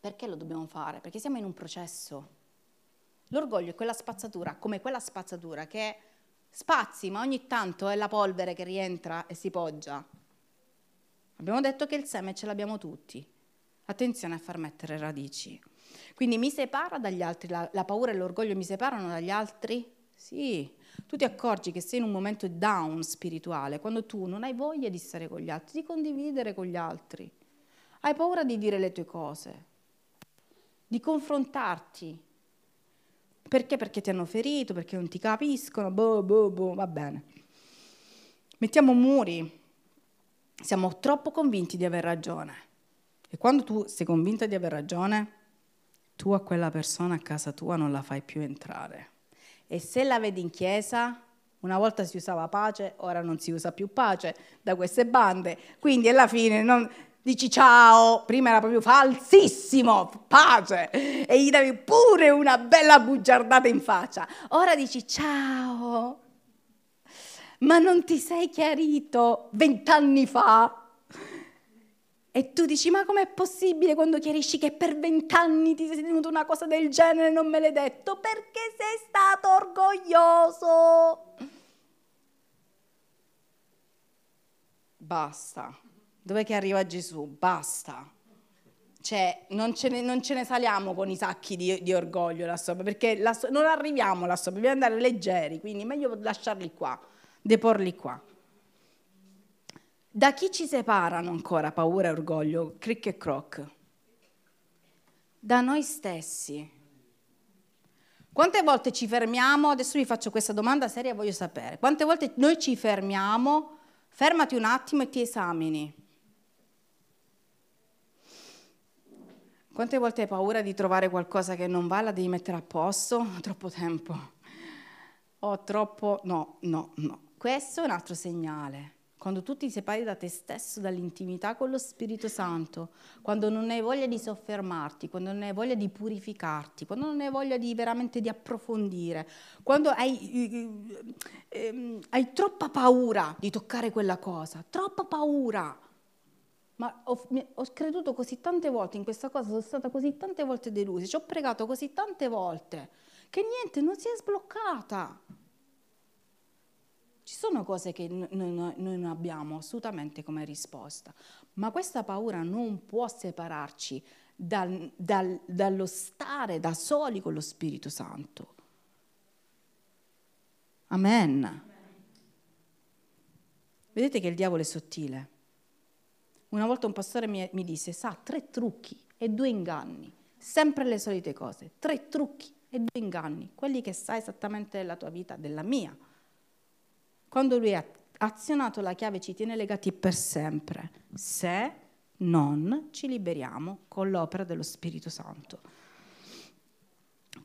Perché lo dobbiamo fare? Perché siamo in un processo. L'orgoglio è quella spazzatura, come quella spazzatura che spazi, ma ogni tanto è la polvere che rientra e si poggia. Abbiamo detto che il seme ce l'abbiamo tutti. Attenzione a far mettere radici. Quindi mi separa dagli altri, la, la paura e l'orgoglio mi separano dagli altri? Sì, tu ti accorgi che sei in un momento down spirituale, quando tu non hai voglia di stare con gli altri, di condividere con gli altri. Hai paura di dire le tue cose, di confrontarti. Perché? Perché ti hanno ferito, perché non ti capiscono, boh, boh, boh, va bene. Mettiamo muri, siamo troppo convinti di aver ragione. E quando tu sei convinta di aver ragione, tu a quella persona a casa tua non la fai più entrare. E se la vedi in chiesa, una volta si usava pace, ora non si usa più pace da queste bande. Quindi alla fine non, dici ciao, prima era proprio falsissimo, pace, e gli davi pure una bella bugiardata in faccia. Ora dici ciao, ma non ti sei chiarito vent'anni fa? E tu dici, ma com'è possibile quando chiarisci che per vent'anni ti sei tenuto una cosa del genere e non me l'hai detto? Perché sei stato orgoglioso. Basta. Dov'è che arriva Gesù? Basta. Cioè, non ce ne, non ce ne saliamo con i sacchi di, di orgoglio là sopra, perché so- non arriviamo là sopra, dobbiamo andare leggeri, quindi meglio lasciarli qua, deporli qua. Da chi ci separano ancora paura e orgoglio, cric e croc? Da noi stessi. Quante volte ci fermiamo, adesso vi faccio questa domanda seria, voglio sapere, quante volte noi ci fermiamo, fermati un attimo e ti esamini. Quante volte hai paura di trovare qualcosa che non va, la devi mettere a posto? Troppo tempo. Ho troppo... No, no, no. Questo è un altro segnale quando tu ti separi da te stesso, dall'intimità con lo Spirito Santo, quando non hai voglia di soffermarti, quando non hai voglia di purificarti, quando non hai voglia di veramente di approfondire, quando hai, eh, hai troppa paura di toccare quella cosa, troppa paura. Ma ho, ho, creduto così tante volte in questa cosa, sono stata così tante volte delusa, ci ho pregato così tante volte che niente, non si è sbloccata. Ci sono cose che noi non abbiamo assolutamente come risposta, ma questa paura non può separarci dal, dal, dallo stare da soli con lo Spirito Santo. Amen. Vedete che il diavolo è sottile. Una volta un pastore mi, mi disse, sa, tre trucchi e due inganni, sempre le solite cose, tre trucchi e due inganni, quelli che sa esattamente della tua vita, della mia. Quando lui ha azionato la chiave ci tiene legati per sempre, se non ci liberiamo con l'opera dello Spirito Santo.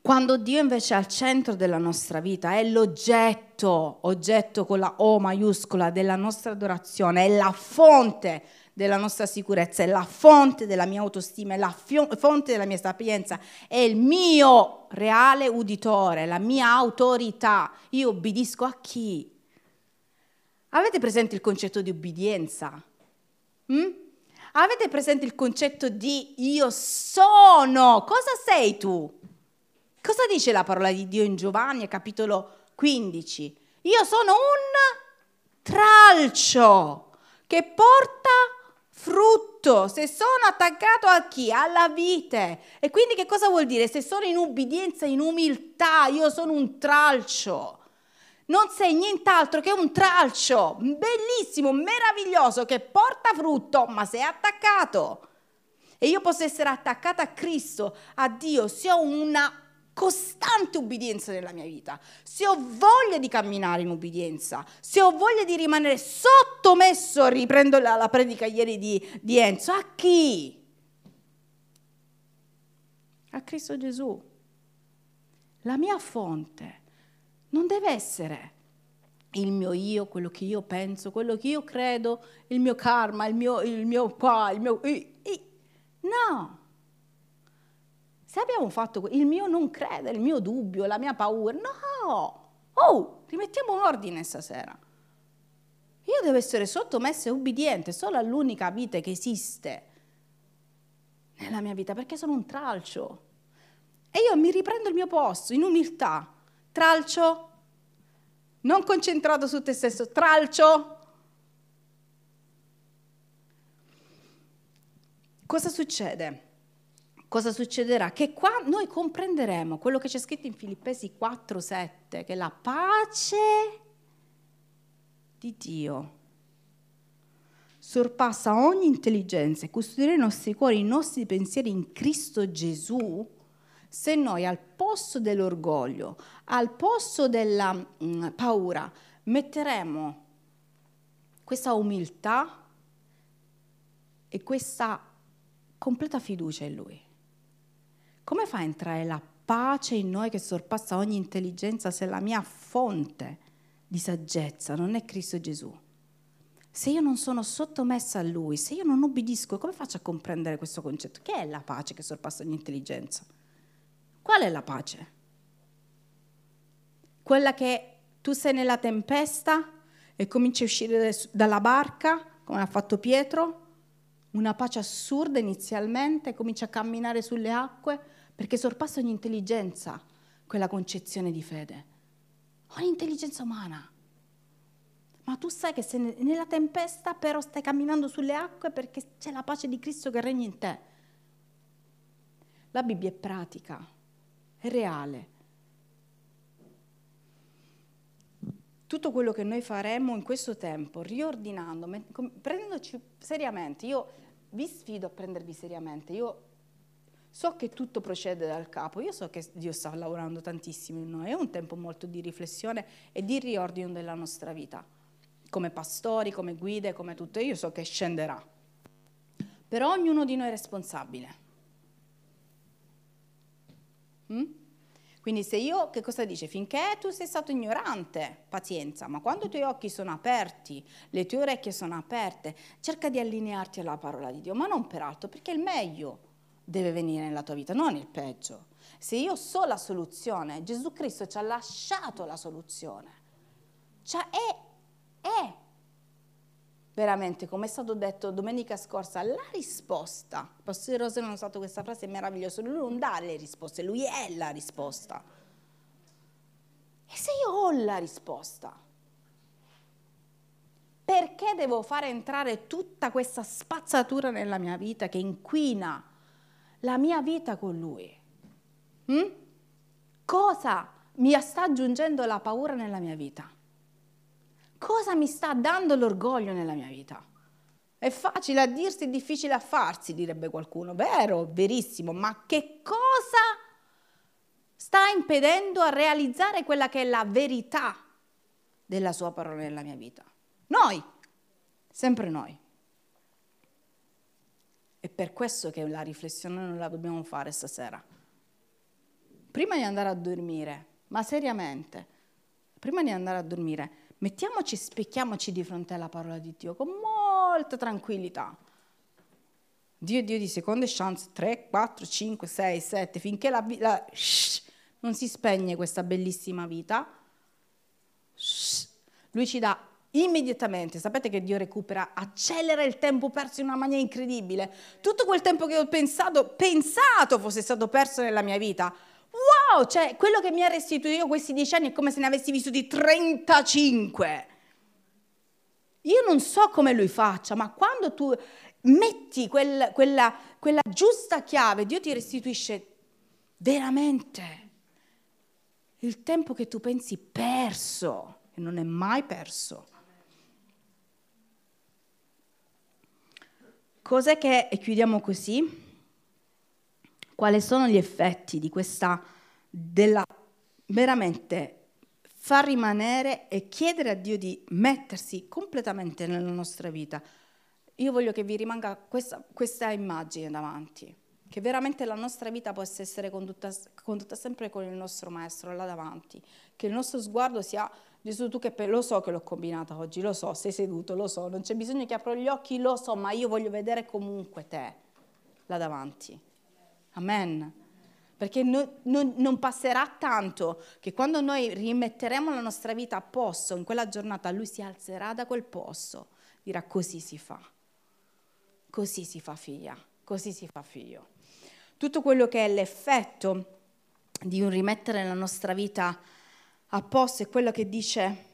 Quando Dio invece è al centro della nostra vita, è l'oggetto, oggetto con la O maiuscola della nostra adorazione, è la fonte della nostra sicurezza, è la fonte della mia autostima, è la fonte della mia sapienza, è il mio reale uditore, la mia autorità. Io obbedisco a chi? Avete presente il concetto di ubbidienza? Mm? Avete presente il concetto di io sono? Cosa sei tu? Cosa dice la parola di Dio in Giovanni, capitolo 15? Io sono un tralcio che porta frutto. Se sono attaccato a chi? Alla vite. E quindi che cosa vuol dire? Se sono in ubbidienza, in umiltà, io sono un tralcio non sei nient'altro che un tralcio bellissimo, meraviglioso, che porta frutto, ma sei attaccato. E io posso essere attaccata a Cristo, a Dio, se ho una costante ubbidienza nella mia vita, se ho voglia di camminare in ubbidienza, se ho voglia di rimanere sottomesso, riprendo la, la predica ieri di, di Enzo, a chi? A Cristo Gesù, la mia fonte non deve essere il mio io, quello che io penso, quello che io credo, il mio karma, il mio, il mio qua, il mio... No! Se abbiamo fatto il mio non credere, il mio dubbio, la mia paura, no! Oh, rimettiamo ordine stasera. Io devo essere sottomessa e ubbidiente solo all'unica vita che esiste nella mia vita, perché sono un tralcio. E io mi riprendo il mio posto in umiltà Tralcio, non concentrato su te stesso, tralcio. Cosa succede? Cosa succederà? Che qua noi comprenderemo quello che c'è scritto in Filippesi 4:7, che la pace di Dio sorpassa ogni intelligenza e custodirà i nostri cuori, i nostri pensieri in Cristo Gesù se noi al posto dell'orgoglio, al posto della mh, mm, paura, metteremo questa umiltà e questa completa fiducia in Lui? Come fa a entrare la pace in noi che sorpassa ogni intelligenza se la mia fonte di saggezza non è Cristo Gesù? Se io non sono sottomessa a Lui, se io non ubbidisco, come faccio a comprendere questo concetto? Che è la pace che sorpassa ogni intelligenza? Qual è la pace? Quella che tu sei nella tempesta e cominci a uscire dalla barca, come ha fatto Pietro, una pace assurda inizialmente, comincia a camminare sulle acque, perché sorpassa ogni intelligenza quella concezione di fede, ogni intelligenza umana. Ma tu sai che sei nella tempesta, però stai camminando sulle acque perché c'è la pace di Cristo che regna in te. La Bibbia è pratica, reale. Tutto quello che noi faremo in questo tempo, riordinando, prendendoci seriamente, io vi sfido a prendervi seriamente, io so che tutto procede dal capo, io so che Dio sta lavorando tantissimo in noi, è un tempo molto di riflessione e di riordino della nostra vita come pastori, come guide, come tutto, io so che scenderà. Però ognuno di noi è responsabile. Mm? Quindi se io, che cosa dice? Finché tu sei stato ignorante, pazienza, ma quando i tuoi occhi sono aperti, le tue orecchie sono aperte, cerca di allinearti alla parola di Dio, ma non per altro, perché il meglio deve venire nella tua vita, non il peggio. Se io so la soluzione, Gesù Cristo ci ha lasciato la soluzione. Cioè è è veramente, come è stato detto domenica scorsa, la risposta. Il pastore Rose non ha usato questa frase meravigliosa, lui non dà le risposte, lui è la risposta. E se io ho la risposta, perché devo fare entrare tutta questa spazzatura nella mia vita che inquina la mia vita con lui? Hm? Cosa mi sta aggiungendo la paura nella mia vita? Cosa mi sta dando l'orgoglio nella mia vita? È facile a dirsi, difficile a farsi, direbbe qualcuno. Vero, verissimo, ma che cosa sta impedendo a realizzare quella che è la verità della sua parola nella mia vita? Noi, sempre noi. È per questo che la riflessione non la dobbiamo fare stasera. Prima di andare a dormire, ma seriamente, prima di andare a dormire, mettiamoci, specchiamoci di fronte alla parola di Dio con molta tranquillità. Dio Dio di seconde chance, 3, 4, 5, 6, 7, finché la, la shh, non si spegne questa bellissima vita, shh, lui ci dà immediatamente, sapete che Dio recupera, accelera il tempo perso in una maniera incredibile. Tutto quel tempo che ho pensato, pensato fosse stato perso nella mia vita, cioè quello che mi ha restituito questi dieci anni è come se ne avessi vissuti 35. Io non so come lui faccia, ma quando tu metti quel, quella, quella giusta chiave, Dio ti restituisce veramente il tempo che tu pensi perso, e non è mai perso. Cos'è che, e chiudiamo così, quali sono gli effetti di questa, della veramente far rimanere e chiedere a Dio di mettersi completamente nella nostra vita. Io voglio che vi rimanga questa, questa immagine davanti, che veramente la nostra vita possa essere condotta, condotta, sempre con il nostro Maestro là davanti, che il nostro sguardo sia Gesù, tu che lo so che l'ho combinata oggi, lo so, sei seduto, lo so, non c'è bisogno che apro gli occhi, lo so, ma io voglio vedere comunque te là davanti. Amen. Perché no, no, non passerà tanto che quando noi rimetteremo la nostra vita a posto in quella giornata, lui si alzerà da quel posto, dirà così si fa, così si fa figlia, così si fa figlio. Tutto quello che è l'effetto di un rimettere la nostra vita a posto è quello che dice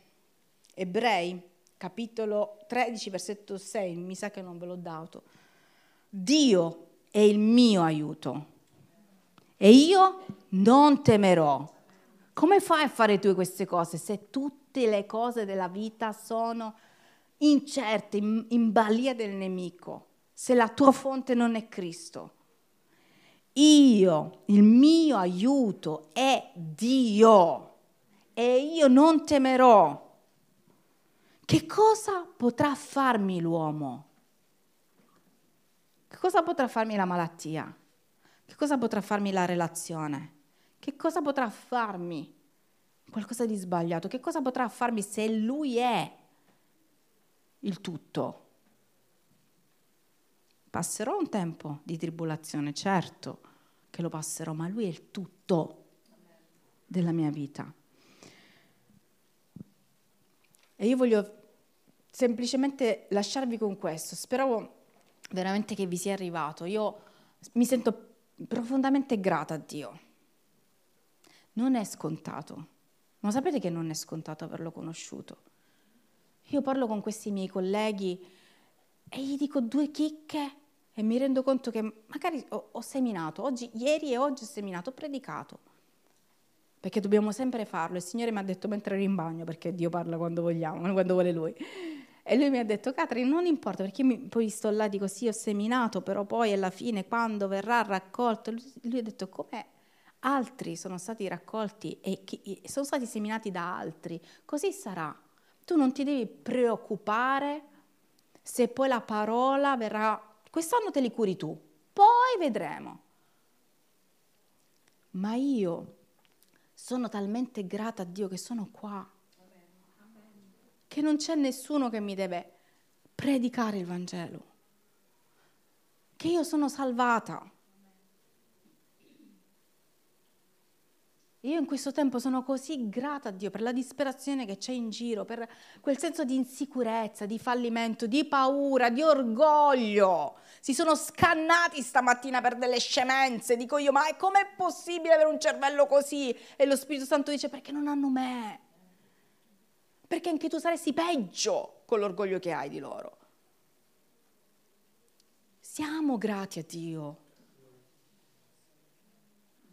Ebrei, capitolo 13, versetto 6, mi sa che non ve l'ho dato. Dio è il mio aiuto e io non temerò. Come fai a fare tu queste cose se tutte le cose della vita sono incerte, in, in balia del nemico, se la tua fonte non è Cristo? Io, il mio aiuto è Dio e io non temerò. Che cosa potrà farmi l'uomo? Che cosa potrà farmi la malattia? Che cosa potrà farmi la relazione? Che cosa potrà farmi qualcosa di sbagliato? Che cosa potrà farmi se lui è il tutto? Passerò un tempo di tribolazione, certo che lo passerò, ma lui è il tutto della mia vita. E io voglio semplicemente lasciarvi con questo. Speravo veramente che vi sia arrivato. Io mi sento profondamente grata a Dio. Non è scontato, ma sapete che non è scontato averlo conosciuto. Io parlo con questi miei colleghi e gli dico due chicche e mi rendo conto che magari ho, ho seminato, oggi, ieri e oggi ho seminato, ho predicato, perché dobbiamo sempre farlo. Il Signore mi ha detto mentre ero in bagno, perché Dio parla quando vogliamo, quando vuole Lui. E lui mi ha detto, Catri, non importa, perché mi, poi sto là, dico sì, ho seminato, però poi alla fine, quando verrà raccolto, lui, lui ha detto, come altri sono stati raccolti e chi, sono stati seminati da altri, così sarà. Tu non ti devi preoccupare se poi la parola verrà, quest'anno te li curi tu, poi vedremo. Ma io sono talmente grata a Dio che sono qua che non c'è nessuno che mi deve predicare il Vangelo, che io sono salvata. Io in questo tempo sono così grata a Dio per la disperazione che c'è in giro, per quel senso di insicurezza, di fallimento, di paura, di orgoglio. Si sono scannati stamattina per delle scemenze. Dico io, ma com'è possibile avere un cervello così? E lo Spirito Santo dice, perché non hanno me perché anche tu saresti peggio con l'orgoglio che hai di loro. Siamo grati a Dio.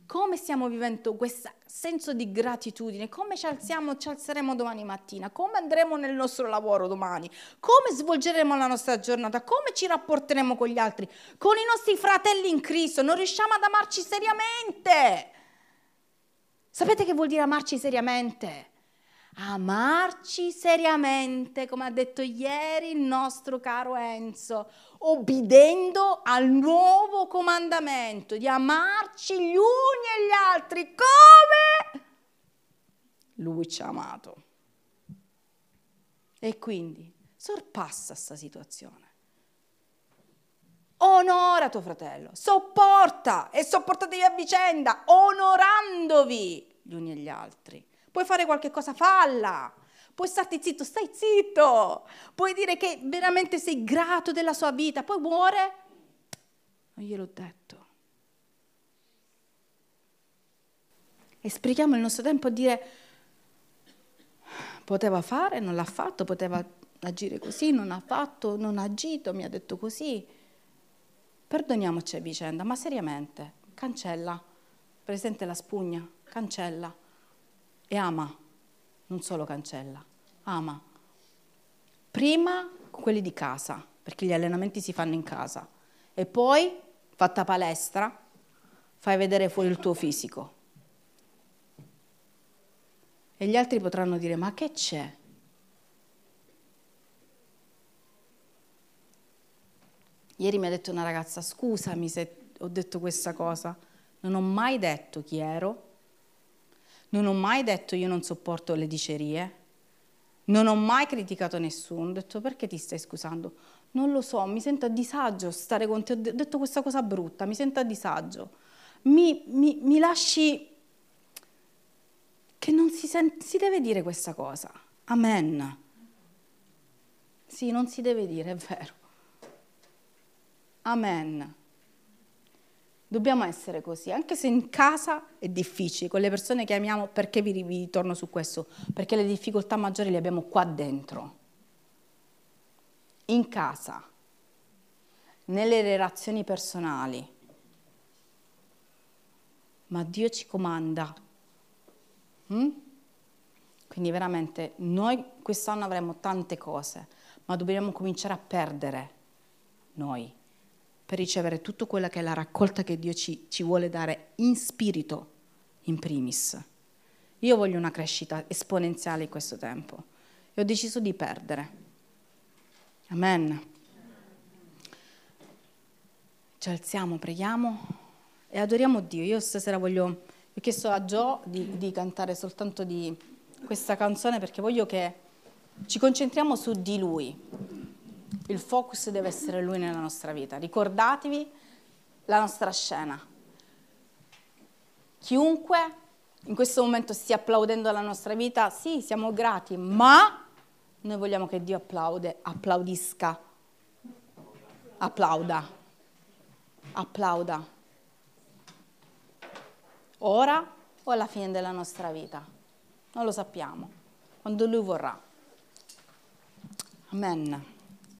Come stiamo vivendo questo senso di gratitudine? Come ci alziamo, ci alzeremo domani mattina? Come andremo nel nostro lavoro domani? Come svolgeremo la nostra giornata? Come ci rapporteremo con gli altri? Con i nostri fratelli in Cristo? Non riusciamo ad amarci seriamente. Sapete che vuol dire amarci seriamente? Amarci seriamente, come ha detto ieri il nostro caro Enzo, obbedendo al nuovo comandamento di amarci gli uni e gli altri come lui ci ha amato. E quindi sorpassa questa situazione. Onora tuo fratello, sopporta e sopportatevi a vicenda, onorandovi gli uni e gli altri. Puoi fare qualche cosa, falla. Puoi starti zitto, stai zitto. Puoi dire che veramente sei grato della sua vita. Poi muore. Non gliel'ho detto. E sprechiamo il nostro tempo a dire poteva fare, non l'ha fatto, poteva agire così, non ha fatto, non ha agito, mi ha detto così. Perdoniamoci a vicenda, ma seriamente, cancella. Presente la spugna, cancella e ama, non solo cancella, ama. Prima quelli di casa, perché gli allenamenti si fanno in casa, e poi, fatta palestra, fai vedere fuori il tuo fisico. E gli altri potranno dire, ma che c'è? Ieri mi ha detto una ragazza, scusami se ho detto questa cosa, non ho mai detto chi ero, non ho mai detto io non sopporto le dicerie, non ho mai criticato nessuno, ho detto perché ti stai scusando? Non lo so, mi sento a disagio stare con te, ho detto questa cosa brutta, mi sento a disagio. Mi, mi, mi lasci che non si, sente, si deve dire questa cosa. Amen. Sì, non si deve dire, è vero. Amen. Dobbiamo essere così, anche se in casa è difficile, con le persone che amiamo, perché vi, vi ritorno su questo? Perché le difficoltà maggiori le abbiamo qua dentro, in casa, nelle relazioni personali. Ma Dio ci comanda. Mm? Quindi veramente noi quest'anno avremo tante cose, ma dobbiamo cominciare a perdere noi per ricevere tutto quello che è la raccolta che Dio ci, ci vuole dare in spirito, in primis. Io voglio una crescita esponenziale in questo tempo e ho deciso di perdere. Amen. ci alziamo, preghiamo e adoriamo Dio. Io stasera voglio, ho chiesto a Gio di, di cantare soltanto di questa canzone perché voglio che ci concentriamo su di Lui. Il focus deve essere Lui nella nostra vita. Ricordatevi la nostra scena. Chiunque in questo momento stia applaudendo la nostra vita, sì, siamo grati, ma noi vogliamo che Dio applaude, applaudisca, applauda applauda. Ora o alla fine della nostra vita? Non lo sappiamo, quando Lui vorrà. Amen.